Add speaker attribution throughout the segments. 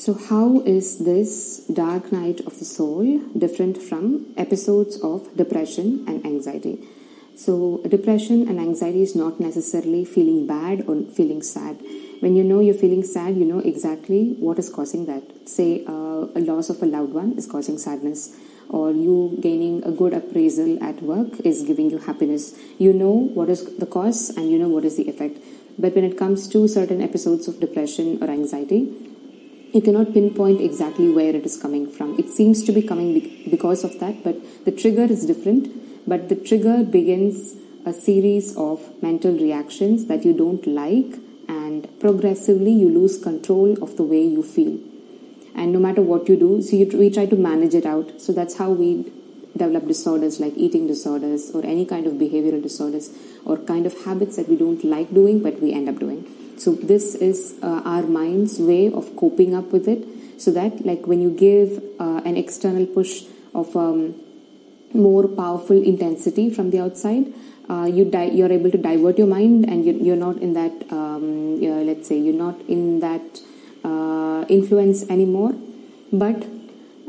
Speaker 1: So, how is this dark night of the soul different from episodes of depression and anxiety? So, depression and anxiety is not necessarily feeling bad or feeling sad. When you know you're feeling sad, you know exactly what is causing that. Say, uh, a loss of a loved one is causing sadness, or you gaining a good appraisal at work is giving you happiness. You know what is the cause and you know what is the effect. But when it comes to certain episodes of depression or anxiety, you cannot pinpoint exactly where it is coming from. It seems to be coming because of that, but the trigger is different. But the trigger begins a series of mental reactions that you don't like, and progressively you lose control of the way you feel. And no matter what you do, so you, we try to manage it out. So that's how we develop disorders like eating disorders or any kind of behavioral disorders or kind of habits that we don't like doing but we end up doing. So this is uh, our mind's way of coping up with it. So that like when you give uh, an external push of um, more powerful intensity from the outside, uh, you di- you're able to divert your mind and you, are not in that um, let's say you're not in that uh, influence anymore. But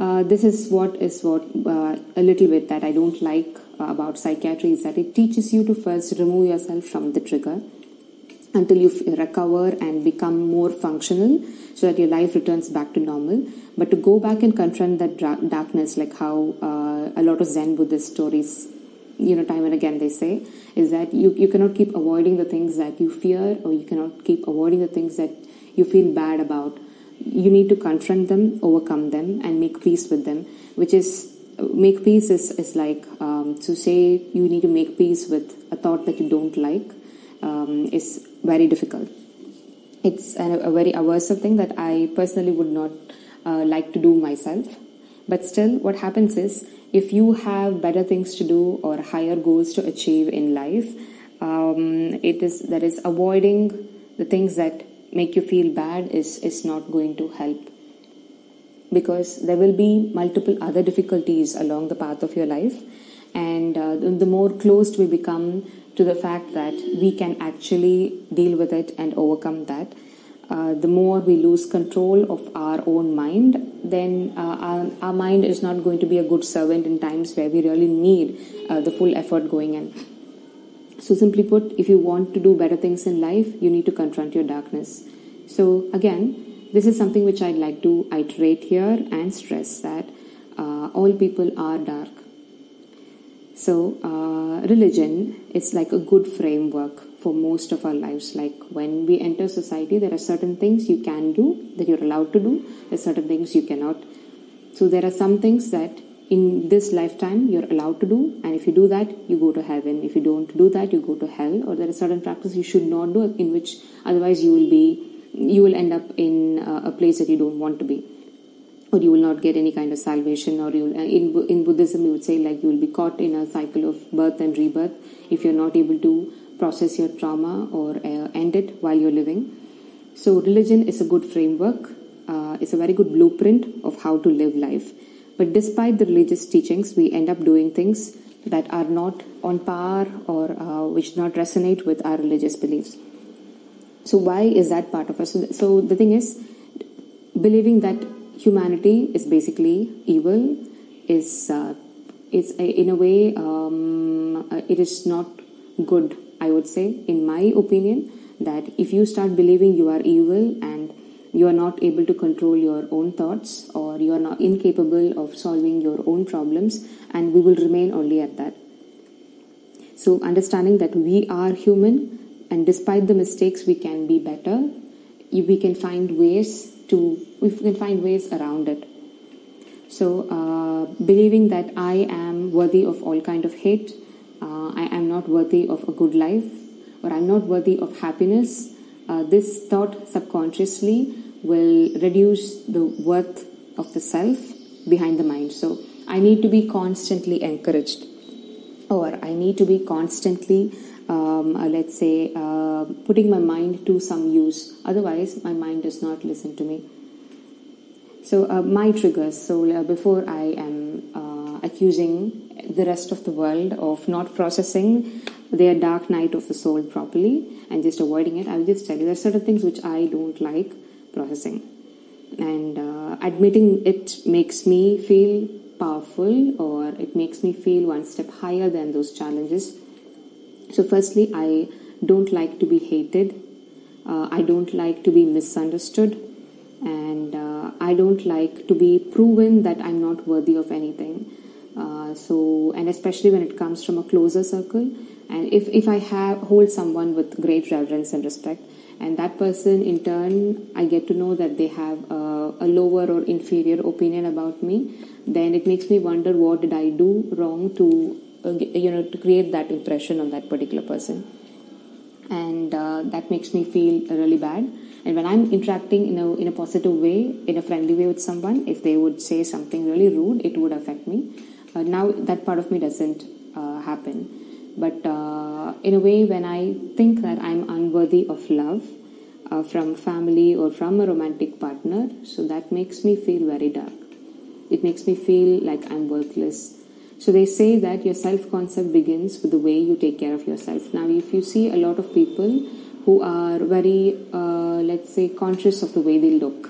Speaker 1: uh, this is what is what uh, a little bit that I don't like about psychiatry is that it teaches you to first remove yourself from the trigger until you recover and become more functional so that your life returns back to normal. But to go back and confront that darkness, like how uh, a lot of Zen Buddhist stories, you know, time and again they say, is that you, you cannot keep avoiding the things that you fear or you cannot keep avoiding the things that you feel bad about. You need to confront them, overcome them, and make peace with them, which is make peace is, is like um, to say you need to make peace with a thought that you don't like um, is very difficult. It's a, a, very aversive thing that I personally would not uh, like to do myself. But still, what happens is if you have better things to do or higher goals to achieve in life, um, it is that is avoiding the things that make you feel bad is is not going to help because there will be multiple other difficulties along the path of your life and uh, the more closed we become to the fact that we can actually deal with it and overcome that, uh, the more we lose control of our own mind, then uh, our, our, mind is not going to be a good servant in times where we really need uh, the full effort going in. So, simply put, if you want to do better things in life, you need to confront your darkness. So, again, this is something which I'd like to iterate here and stress that uh, all people are dark so, uh, religion is like a good framework for most of our lives. Like when we enter society, there are certain things you can do that you're allowed to do, there are certain things you cannot. So, there are some things that in this lifetime you're allowed to do, and if you do that, you go to heaven. If you don't do that, you go to hell, or there are certain practices you should not do, in which otherwise you will be you will end up in a place that you don't want to be. Or you will not get any kind of salvation or you uh, in, in buddhism you would say like you will be caught in a cycle of birth and rebirth if you're not able to process your trauma or uh, end it while you're living. So religion is a good framework. Uh, it's a very good blueprint of how to live life but despite the religious teachings we end up doing things that are not on par or uh, which do not resonate with our religious beliefs. So why is that part of us? So, so the thing is believing that humanity is basically evil is uh, is a, in a way um, uh, it is not good i would say in my opinion that if you start believing you are evil and you are not able to control your own thoughts or you are not incapable of solving your own problems and we will remain only at that. So understanding that we are human and despite the mistakes we can be better. We can find ways to we can find ways around it. So uh, believing that i am worthy of all kind of hate uh, i am not worthy of a good life or i'm not worthy of happiness uh, this thought subconsciously will reduce the worth of the self behind the mind so i need to be constantly encouraged or i need to be constantly um, uh, let's say, uh, putting my mind to some use. Otherwise, my mind does not listen to me. So, uh, my triggers. So, uh, before I am uh, accusing the rest of the world of not processing their dark night of the soul properly and just avoiding it, I will just tell you there are certain things which I don't like processing. and uh, admitting it makes me feel powerful or it makes me feel one step higher than those challenges. So, firstly, I don't like to be hated, uh, I don't like to be misunderstood, and uh, I don't like to be proven that I'm not worthy of anything. Uh, so, and especially when it comes from a closer circle, and if, if I have hold someone with great reverence and respect, and that person in turn i get to know that they have a, a, lower or inferior opinion about me. Then it makes me wonder what did i do wrong to uh, you know to create that impression on that particular person? And uh, that makes me feel really bad. And when i'm interacting in a in a positive way in a friendly way with someone if they would say something really rude it would affect me. Uh, now that part of me doesn't uh, happen but uh, in a way, when I think that I'm unworthy of love uh, from family or from a romantic partner, so that makes me feel very dark. It makes me feel like I'm worthless. So they say that your self concept begins with the way you take care of yourself. Now, if you see a lot of people who are very, uh, let's say, conscious of the way they look.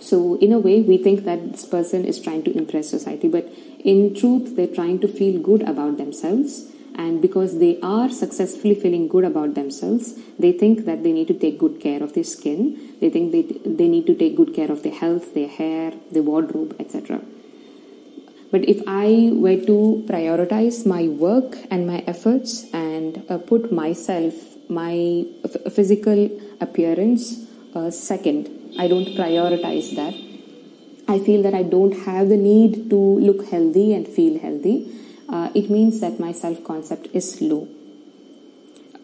Speaker 1: So, in a way, we think that this person is trying to impress society, but in truth, they're trying to feel good about themselves and because they are successfully feeling good about themselves they think that they need to take good care of their skin. They think they, they need to take good care of their health their hair their wardrobe etc but if i were to prioritize my work and my efforts and uh, put myself my f- physical appearance uh, second i don't prioritize that. I feel that i don't have the need to look healthy and feel healthy uh, it means that my self concept is low.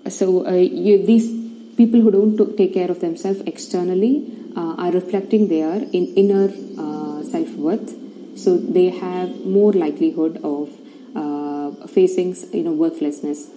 Speaker 1: So uh, you, these people who don't take care of themselves externally uh, are reflecting their in inner uh, self worth. So they have more likelihood of uh, facing you know worthlessness.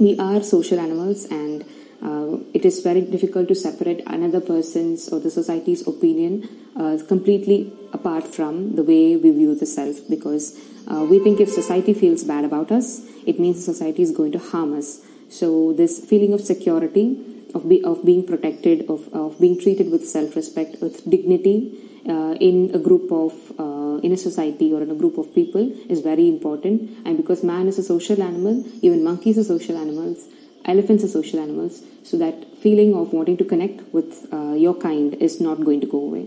Speaker 1: We are social animals and. Uh, it is very difficult to separate another person's or the society's opinion uh, completely apart from the way we view the self because uh, we think if society feels bad about us, it means society is going to harm us. So this feeling of security, of, be, of being protected, of, of being treated with self-respect, with dignity uh, in a group of, uh, in a society or in a group of people is very important. And because man is a social animal, even monkeys are social animals, elephants are social animals, so that feeling of wanting to connect with uh, your kind is not going to go away.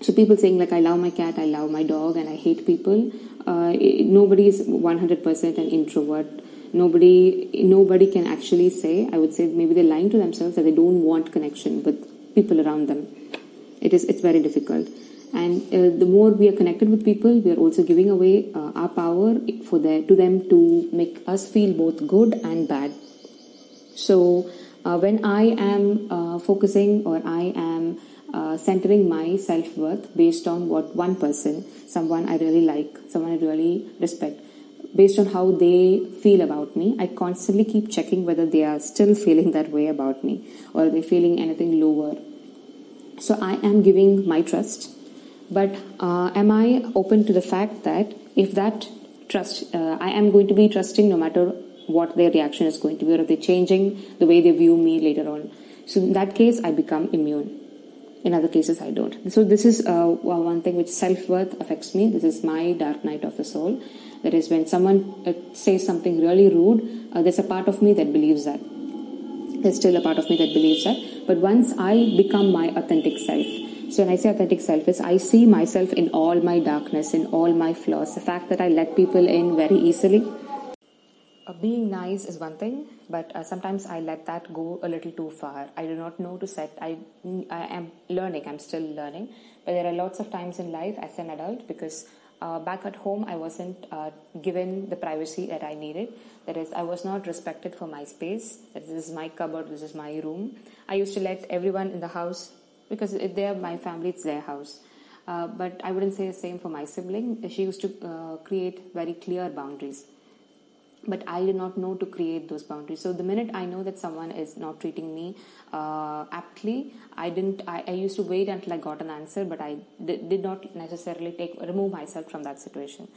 Speaker 1: So people saying like I love my cat, I love my dog, and I hate people uh, nobody is 100% an introvert. Nobody nobody can actually say i would say maybe they're lying to themselves that they don't want connection with people around them. It is it's very difficult. And uh, the more we are connected with people we are also giving away uh, our power for their, to them to make us feel both good and bad. So uh, when i am uh, focusing or i am uh, centering my self worth based on what one person, someone I really like, someone I really respect, based on how they feel about me, I constantly keep checking whether they are still feeling that way about me or are they feeling anything lower. So I am giving my trust, but uh, am I open to the fact that if that trust, uh, I am going to be trusting no matter what their reaction is going to be, or if they're changing the way they view me later on. So in that case, I become immune in other cases i don't. So this is uh, one thing which self-worth affects me. This is my dark night of the soul. That is when someone uh, says something really rude uh, there's a part of me that believes that. There's still a part of me that believes that. But once i become my authentic self so when i say authentic self is i see myself in all my darkness in all my flaws. The fact that i let people in very easily being nice is one thing, but uh, sometimes I let that go a little too far. I do not know to set. I I am learning. I'm still learning, but there are lots of times in life as an adult because uh, back at home I wasn't uh, given the privacy that I needed. That is, I was not respected for my space. That this is my cupboard. This is my room. I used to let everyone in the house because they are my family. It's their house. Uh, but I wouldn't say the same for my sibling. She used to uh, create very clear boundaries but I did not know to create those boundaries. So the minute I know that someone is not treating me uh, aptly, I didn't. I, I, used to wait until I got an answer, but I did, not necessarily take remove myself from that situation.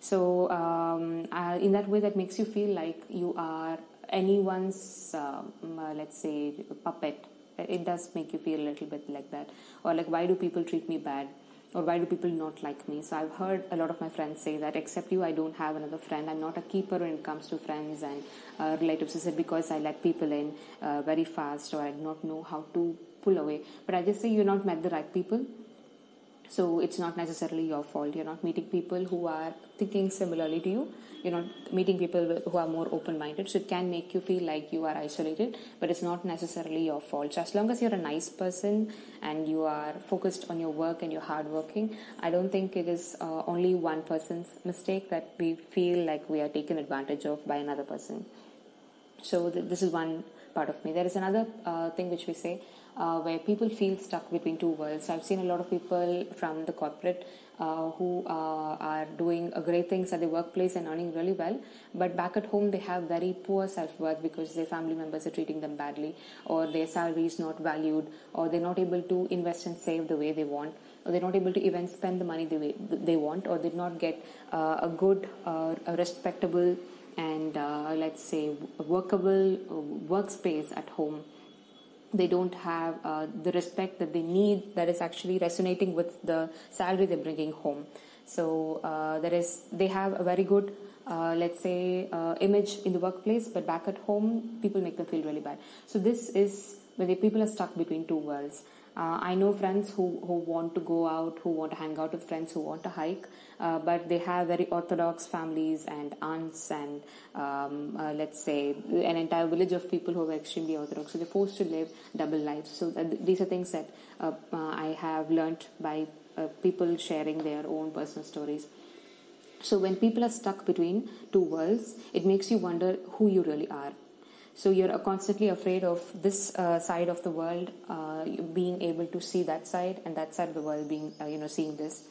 Speaker 1: So um, uh, in that way, that makes you feel like you are anyone's, um, uh, let's say, puppet. it does make you feel a little bit like that or like why do people treat me bad or why do people not like me? So i've heard a lot of my friends say that except you i don't have another friend. I'm not a keeper when it comes to friends and uh, relatives. Is it because i let people in uh, very fast or i do not know how to pull away. But i just say you're not met the right people so it's not necessarily your fault. You're not meeting people who are thinking similarly to you. You're not meeting people who are more open minded so it can make you feel like you are isolated but it's not necessarily your fault. So as long as you're a nice person and you are focused on your work and you're hardworking i don't think it is uh, only one person's mistake that we feel like we are taken advantage of by another person. So th- this is one part of me. There is another uh, thing which we say uh, where people feel stuck between two worlds. I've seen a lot of people from the corporate uh, who uh, are doing great things at the workplace and earning really well, but back at home they have very poor self worth because their family members are treating them badly, or their salary is not valued, or they're not able to invest and save the way they want. Or they're not able to even spend the money the way they want, or they did not get uh, a good, uh, a respectable, and uh, let's say workable workspace at home they don't have uh, the respect that they need that is actually resonating with the salary they're bringing home. So uh, there is they have a very good uh, let's say uh, image in the workplace but back at home people make them feel really bad. So this is where the people are stuck between two worlds. Uh, I know friends who, who want to go out, who want to hang out with friends, who want to hike, but they have very orthodox families and aunts and um, uh, let's say an entire village of people who are extremely orthodox. So they're forced to live double lives. So these are things that uh, uh, I have learned by uh, people sharing their own personal stories. So when people are stuck between two worlds, it makes you wonder who you really are. So you're constantly afraid of this uh, side of the world uh, being able to see that side, and that side of the world being, uh, you know, seeing this.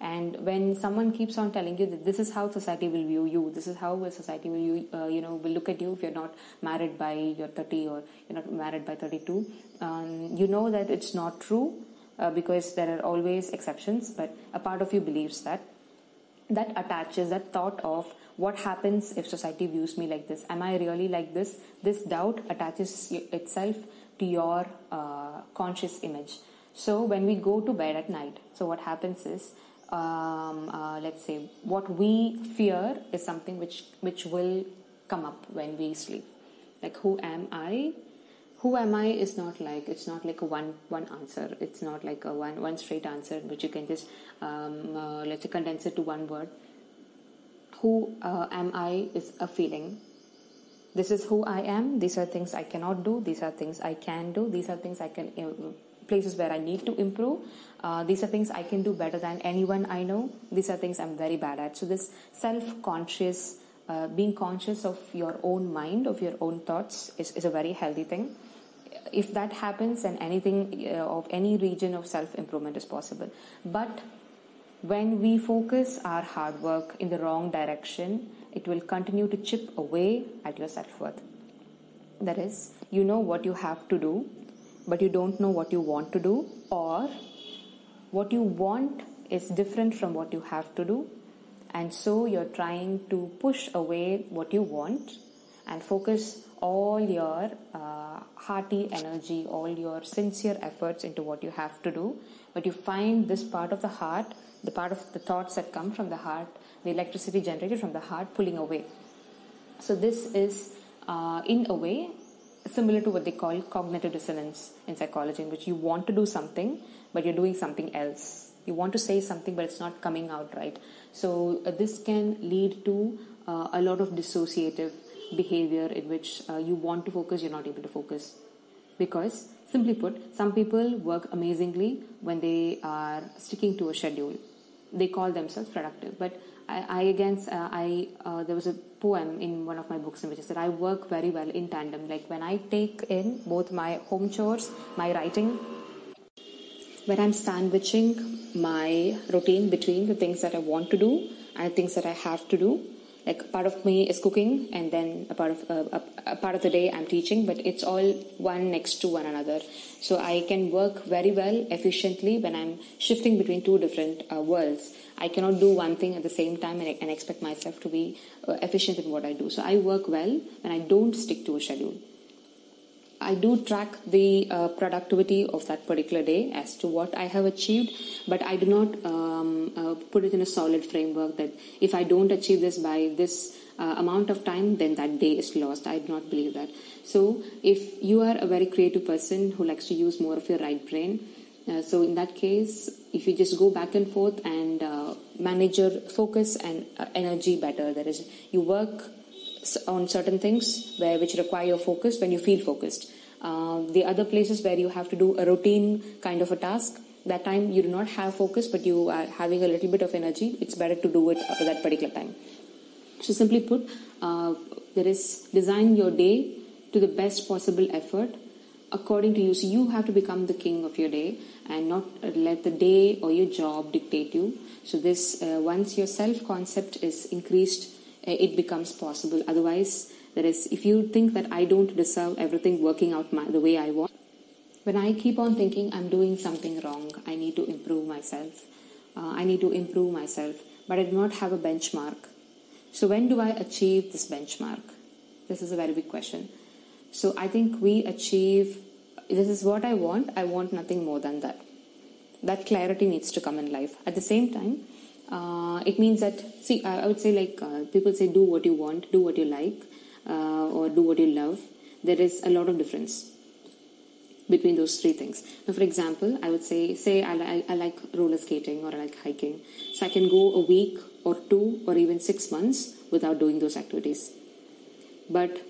Speaker 1: And when someone keeps on telling you that this is how society will view you, this is how society will you, uh, you know, will look at you if you're not married by your 30 or you're not married by 32, um, you know that it's not true uh, because there are always exceptions. But a part of you believes that. That attaches that thought of what happens if society views me like this. Am i really like this? This doubt attaches itself to your uh, conscious image. So when we go to bed at night so what happens is um, uh, let's say what we fear is something which which will come up when we sleep like who am i who am I is not like it's not like a one one answer. It's not like a one one straight answer which you can just um, uh, let's say condense it to one word. Who uh, am I is a feeling. This is who I am. These are things I cannot do. These are things I can do. These are things I can uh, places where I need to improve. Uh, these are things I can do better than anyone I know. These are things I'm very bad at. So this self conscious. Uh, being conscious of your own mind, of your own thoughts, is, is a very healthy thing if that happens then anything uh, of any region of self improvement is possible but when we focus our hard work in the wrong direction it will continue to chip away at your self worth that is you know what you have to do but you don't know what you want to do or what you want is different from what you have to do and so you're trying to push away what you want and focus all your uh, hearty energy, all your sincere efforts into what you have to do. But you find this part of the heart, the part of the thoughts that come from the heart, the electricity generated from the heart pulling away. So, this is uh, in a way similar to what they call cognitive dissonance in psychology, in which you want to do something, but you're doing something else. You want to say something, but it's not coming out right. So, uh, this can lead to uh, a lot of dissociative behavior in which uh, you want to focus, you're not able to focus. Because, simply put, some people work amazingly when they are sticking to a schedule. They call themselves productive. But I, I again, uh, I uh, there was a poem in one of my books in which I said I work very well in tandem. Like when I take in both my home chores, my writing, when I'm sandwiching my routine between the things that I want to do and the things that I have to do, like part of me is cooking and then a part of uh, a, a, part of the day i'm teaching but it's all one next to one another. So i can work very well efficiently when i'm shifting between two different uh, worlds. I cannot do one thing at the same time and, and expect myself to be uh, efficient in what i do. So i work well when i don't stick to a schedule I do track the uh, productivity of that particular day as to what I have achieved, but I do not um, uh, put it in a solid framework that if I don't achieve this by this uh, amount of time, then that day is lost. I do not believe that. So, if you are a very creative person who likes to use more of your right brain, uh, so in that case, if you just go back and forth and uh, manage your focus and uh, energy better, that is, you work on certain things where which require your focus when you feel focused. Uh, the other places where you have to do a routine kind of a task, that time you do not have focus, but you are having a little bit of energy. It's better to do it at that particular time. So simply put, uh, there is design your day to the best possible effort according to you. So you have to become the king of your day and not let the day or your job dictate you. So this uh, once your self concept is increased it becomes possible. Otherwise, that is, if you think that I don't deserve everything working out my, the way I want, when I keep on thinking I'm doing something wrong, I need to improve myself, uh, I need to improve myself, but I do not have a benchmark. So, when do I achieve this benchmark? This is a very big question. So, I think we achieve this is what I want, I want nothing more than that. That clarity needs to come in life. At the same time, uh, it means that see I, would say like uh, people say do what you want do what you like uh, or do what you love. There is a lot of difference between those three things. Now for example i would say say I, I, I like roller skating or i like hiking. So i can go a week or two or even six months without doing those activities. But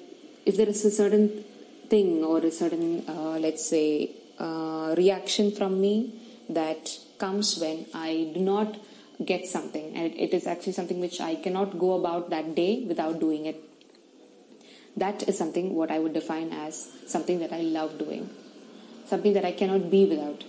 Speaker 1: if there is a certain thing or a certain uh, let's say uh, reaction from me that comes when i do not get something. And it is actually something which i cannot go about that day without doing it. That is something what i would define as something that i love doing. Something that i cannot be without.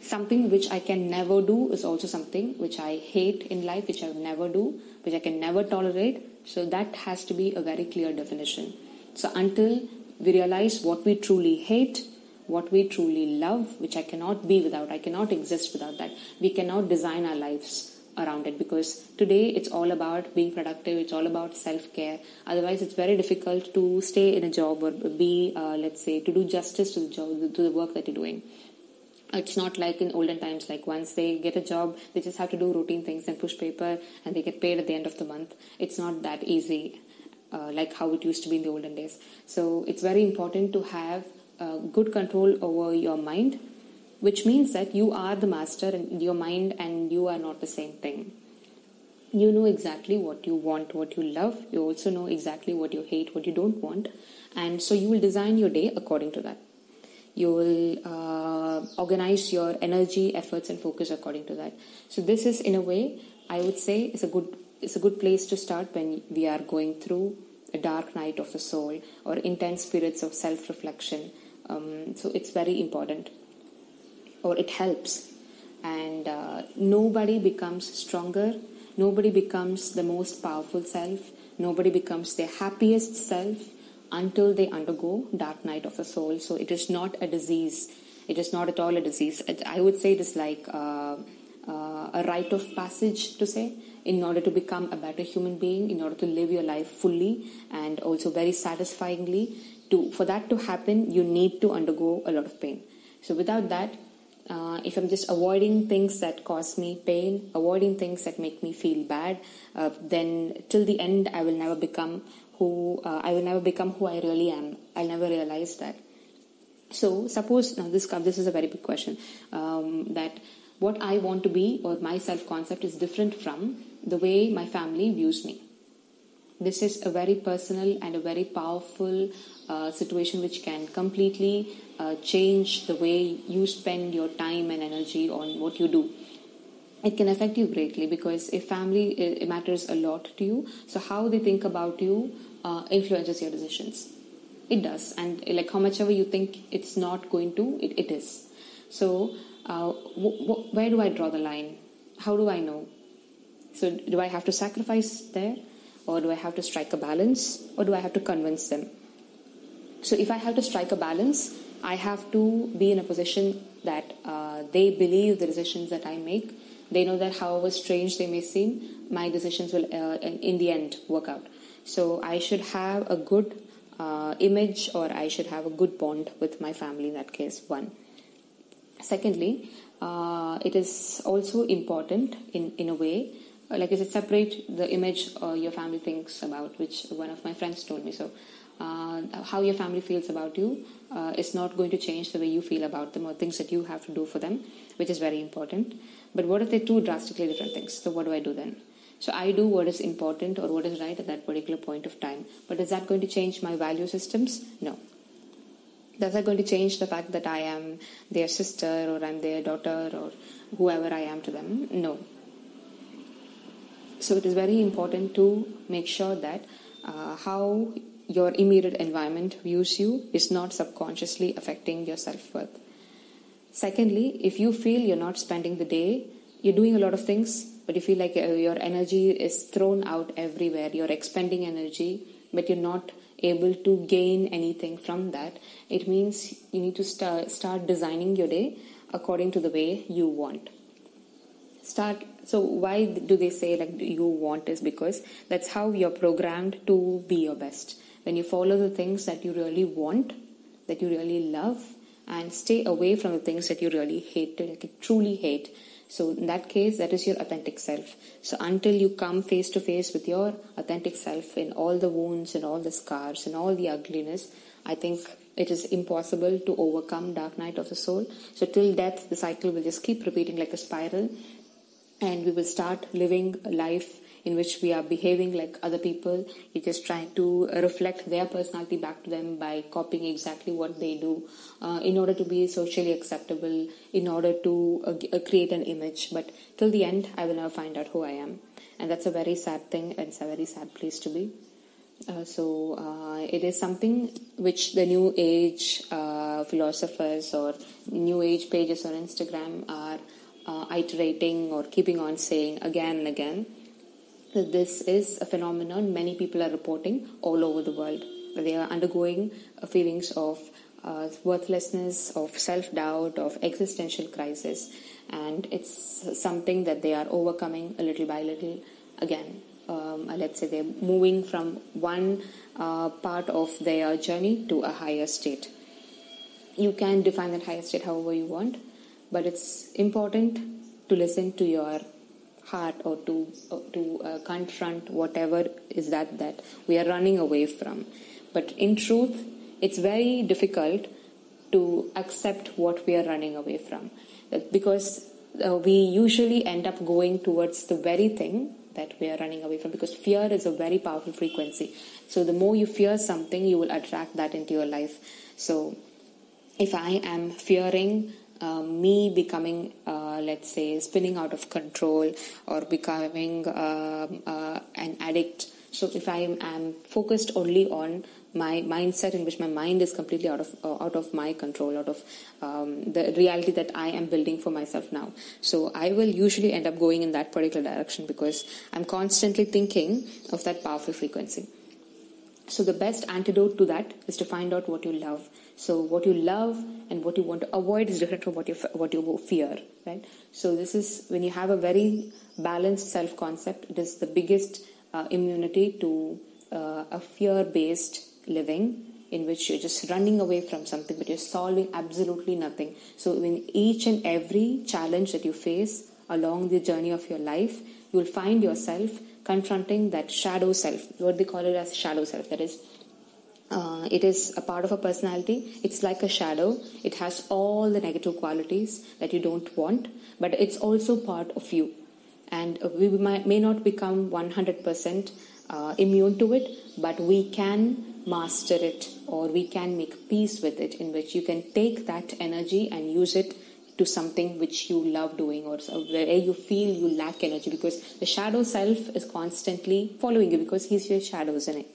Speaker 1: Something which i can never do is also something which i hate in life which i would never do which i can never tolerate. So that has to be a very clear definition. So until we realize what we truly hate what we truly love, which I cannot be without. I cannot exist without that. We cannot design our lives around it because today it's all about being productive. It's all about self-care. Otherwise it's very difficult to stay in a job or be uh, let's say to do justice to the job to the work that you're doing. It's not like in olden times like once they get a job they just have to do routine things and push paper and they get paid at the end of the month. It's not that easy uh, like how it used to be in the olden days. So it's very important to have good control over your mind, which means that you are the master and your mind and you are not the same thing. You know exactly what you want, what you love. You also know exactly what you hate, what you don't want. And so you will design your day according to that. You will uh, organize your energy, efforts, and focus according to that. So this is, in a way, I would say, is a good it's a good place to start when we are going through a dark night of the soul or intense periods of self reflection um, so it's very important, or it helps. And uh, nobody becomes stronger, nobody becomes the most powerful self, nobody becomes their happiest self until they undergo dark night of the soul. So it is not a disease. It is not at all a disease. I would say it is like uh, uh, a rite of passage to say in order to become a better human being, in order to live your life fully and also very satisfyingly to for that to happen, you need to undergo a lot of pain. So without that, uh, if I'm just avoiding things that cause me pain, avoiding things that make me feel bad, uh, then till the end, I will never become who uh, I will never become who I really am. I'll never realize that. So suppose now this this is a very big question um, that what I want to be or my self concept is different from the way my family views me. This is a very personal and a very powerful uh, situation which can completely uh, change the way you spend your time and energy on what you do. It can affect you greatly because if family it matters a lot to you, so how they think about you uh, influences your decisions. It does, and like how much ever you think it's not going to, it, it is. So, uh, where do I draw the line? How do I know? So, do I have to sacrifice there? Or do I have to strike a balance or do I have to convince them? So if I have to strike a balance, I have to be in a position that uh, they believe the decisions that I make. They know that however strange they may seem, my decisions will uh, in the end work out. So I should have a good uh, image or I should have a good bond with my family in that case. One. Secondly, uh, it is also important in, in a way, like I said, separate the image uh, your family thinks about, which one of my friends told me. So, uh, how your family feels about you uh, is not going to change the way you feel about them or things that you have to do for them, which is very important. But what if they do drastically different things? So, what do I do then? So I do what is important or what is right at that particular point of time. But is that going to change my value systems? No. Is that going to change the fact that I am their sister or I'm their daughter or whoever I am to them? No. So it is very important to make sure that uh, how your immediate environment views you is not subconsciously affecting your self worth. Secondly, if you feel you're not spending the day, you're doing a lot of things, but you feel like uh, your energy is thrown out everywhere, you're expending energy, but you're not able to gain anything from that, it means you need to start, start designing your day according to the way you want. Start. So why do they say like you want is because that's how you're programmed to be your best. When you follow the things that you really want, that you really love, and stay away from the things that you really hate, like you truly hate, so in that case, that is your authentic self. So until you come face to face with your authentic self in all the wounds and all the scars and all the ugliness, I think it is impossible to overcome dark night of the soul. So till death, the cycle will just keep repeating like a spiral, and we will start living a life in which we are behaving like other people. We're just trying to reflect their personality back to them by copying exactly what they do uh, in order to be socially acceptable, in order to uh, uh, create an image. But till the end, I will never find out who I am. And that's a very sad thing, and it's a very sad place to be. Uh, so uh, it is something which the new age uh, philosophers or new age pages on Instagram are iterating or keeping on saying again and again this is a phenomenon many people are reporting all over the world. They are undergoing feelings of uh, worthlessness, of self doubt, of existential crisis, and it's something that they are overcoming a little by little. Again, um, uh, let's say they're moving from one uh, part of their journey to a higher state. You can define that higher state however you want, but it's important to listen to your heart or to uh, to uh, confront whatever is that that we are running away from. But in truth it's very difficult to accept what we are running away from. Because uh, we usually end up going towards the very thing that we are running away from because fear is a very powerful frequency. So the more you fear something you will attract that into your life. So if i am fearing uh, me becoming, uh, let's say, spinning out of control or becoming um, uh, an addict. So if I am focused only on my mindset in which my mind is completely out of uh, out of my control out of um, the reality that I am building for myself now so I will usually end up going in that particular direction because I'm constantly thinking of that powerful frequency so the best antidote to that is to find out what you love. So what you love and what you want to avoid is different from what you what you fear, right? So this is when you have a very balanced self concept. It is the biggest uh, immunity to uh, a fear based living in which you're just running away from something, but you're solving absolutely nothing. So in each and every challenge that you face along the journey of your life, you'll find yourself confronting that shadow self, what they call it as shadow self. That is, uh, it is a part of a personality. It's like a shadow. It has all the negative qualities that you don't want, but it's also part of you. And we might, may not become 100% uh, immune to it, but we can master it or we can make peace with it, in which you can take that energy and use it to something which you love doing or where you feel you lack energy because the shadow self is constantly following you because he's your shadow, isn't it?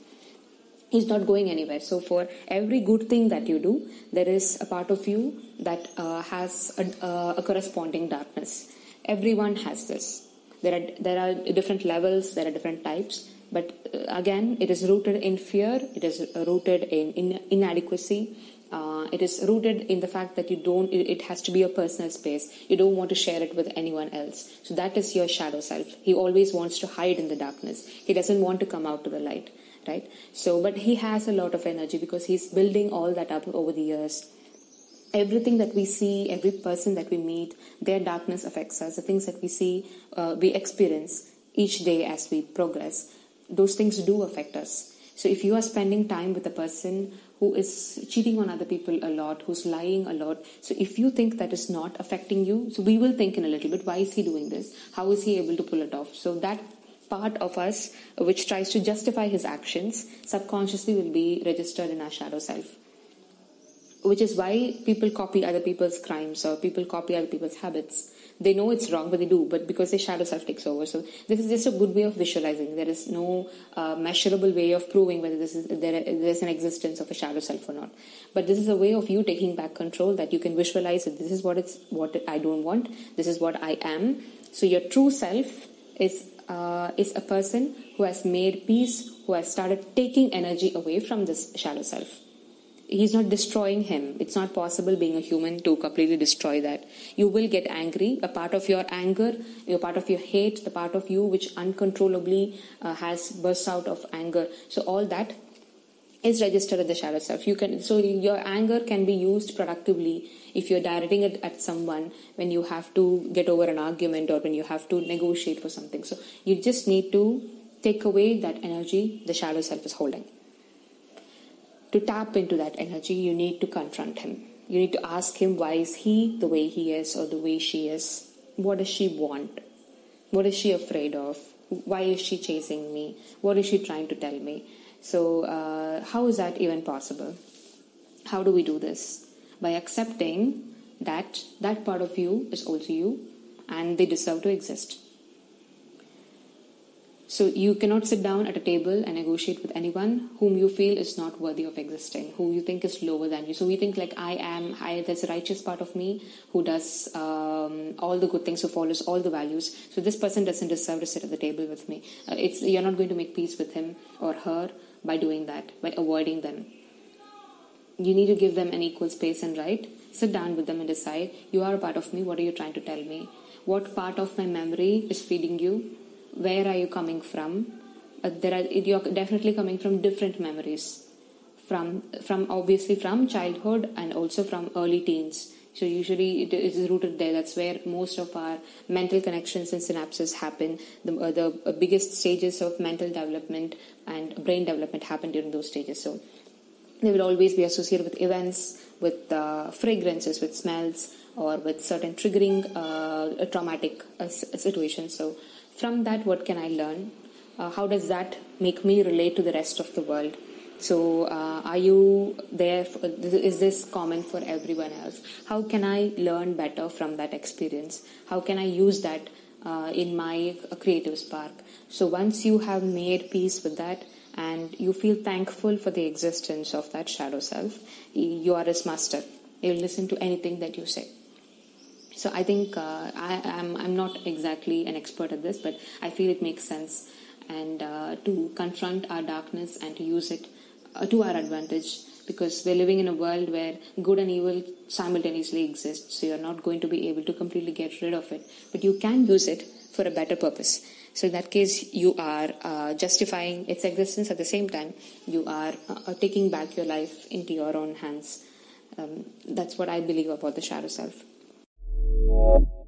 Speaker 1: He's not going anywhere. So for every good thing that you do, there is a part of you that uh, has a, uh, a corresponding darkness. Everyone has this. There are there are different levels. There are different types. But uh, again, it is rooted in fear. It is rooted in, in inadequacy uh, it is rooted in the fact that you don't it, has to be a personal space. You don't want to share it with anyone else. So that is your shadow self. He always wants to hide in the darkness. He doesn't want to come out to the light right? So but he has a lot of energy because he's building all that up over the years. Everything that we see every person that we meet their darkness affects us. The things that we see uh, we experience each day as we progress. Those things do affect us. So if you are spending time with a person who is cheating on other people a lot, who's lying a lot, so if you think that is not affecting you, so we will think in a little bit, why is he doing this? How is he able to pull it off? So that part of us which tries to justify his actions subconsciously will be registered in our shadow self which is why people copy other people's crimes or people copy other people's habits they know it's wrong, but they do. But because their shadow self takes over, so this is just a good way of visualizing. There is no uh, measurable way of proving whether this is there there's an existence of a shadow self or not. But this is a way of you taking back control that you can visualize that this is what it's what I don't want. This is what I am. So your true self is uh, is a person who has made peace, who has started taking energy away from this shadow self he's not destroying him. It's not possible being a human to completely destroy that. You will get angry. A part of your anger, a part of your hate, the part of you which uncontrollably uh, has burst out of anger. So all that is registered in the shadow self. You can so your anger can be used productively if you're directing it at someone when you have to get over an argument or when you have to negotiate for something. So you just need to take away that energy the shadow self is holding to tap into that energy, you need to confront him. You need to ask him why is he the way he is or the way she is? What does she want? What is she afraid of? Why is she chasing me? What is she trying to tell me? So, uh, how is that even possible? How do we do this? By accepting that that part of you is also you and they deserve to exist. So you cannot sit down at a table and negotiate with anyone whom you feel is not worthy of existing, who you think is lower than you. So we think like I am, I there's a righteous part of me who does um, all the good things, who follows all the values. So this person doesn't deserve to sit at the table with me. Uh, it's you're not going to make peace with him or her by doing that, by avoiding them. You need to give them an equal space and right. Sit down with them and decide. You are a part of me. What are you trying to tell me? What part of my memory is feeding you? Where are you coming from? Uh, there are you're definitely coming from different memories. From from obviously from childhood and also from early teens. So usually it is rooted there. That's where most of our mental connections and synapses happen. The, uh, the uh, biggest stages of mental development and brain development happen during those stages. So they will always be associated with events with uh, fragrances with smells or with certain triggering uh, traumatic uh, situations. So from that what can i learn? Uh, how does that make me relate to the rest of the world? So uh, are you there for, is this common for everyone else? How can i learn better from that experience? How can i use that uh, in my uh, creative spark? So once you have made peace with that and you feel thankful for the existence of that shadow self you are his master. You'll listen to anything that you say so I think uh, I, am I'm, not exactly an expert at this, but I feel it makes sense and uh, to confront our darkness and to use it uh, to our advantage because we're living in a world where good and evil simultaneously exist. So you're not going to be able to completely get rid of it, but you can use it for a better purpose. So in that case, you are uh, justifying its existence at the same time. You are uh, taking back your life into your own hands. Um, that's what I believe about the shadow self
Speaker 2: you.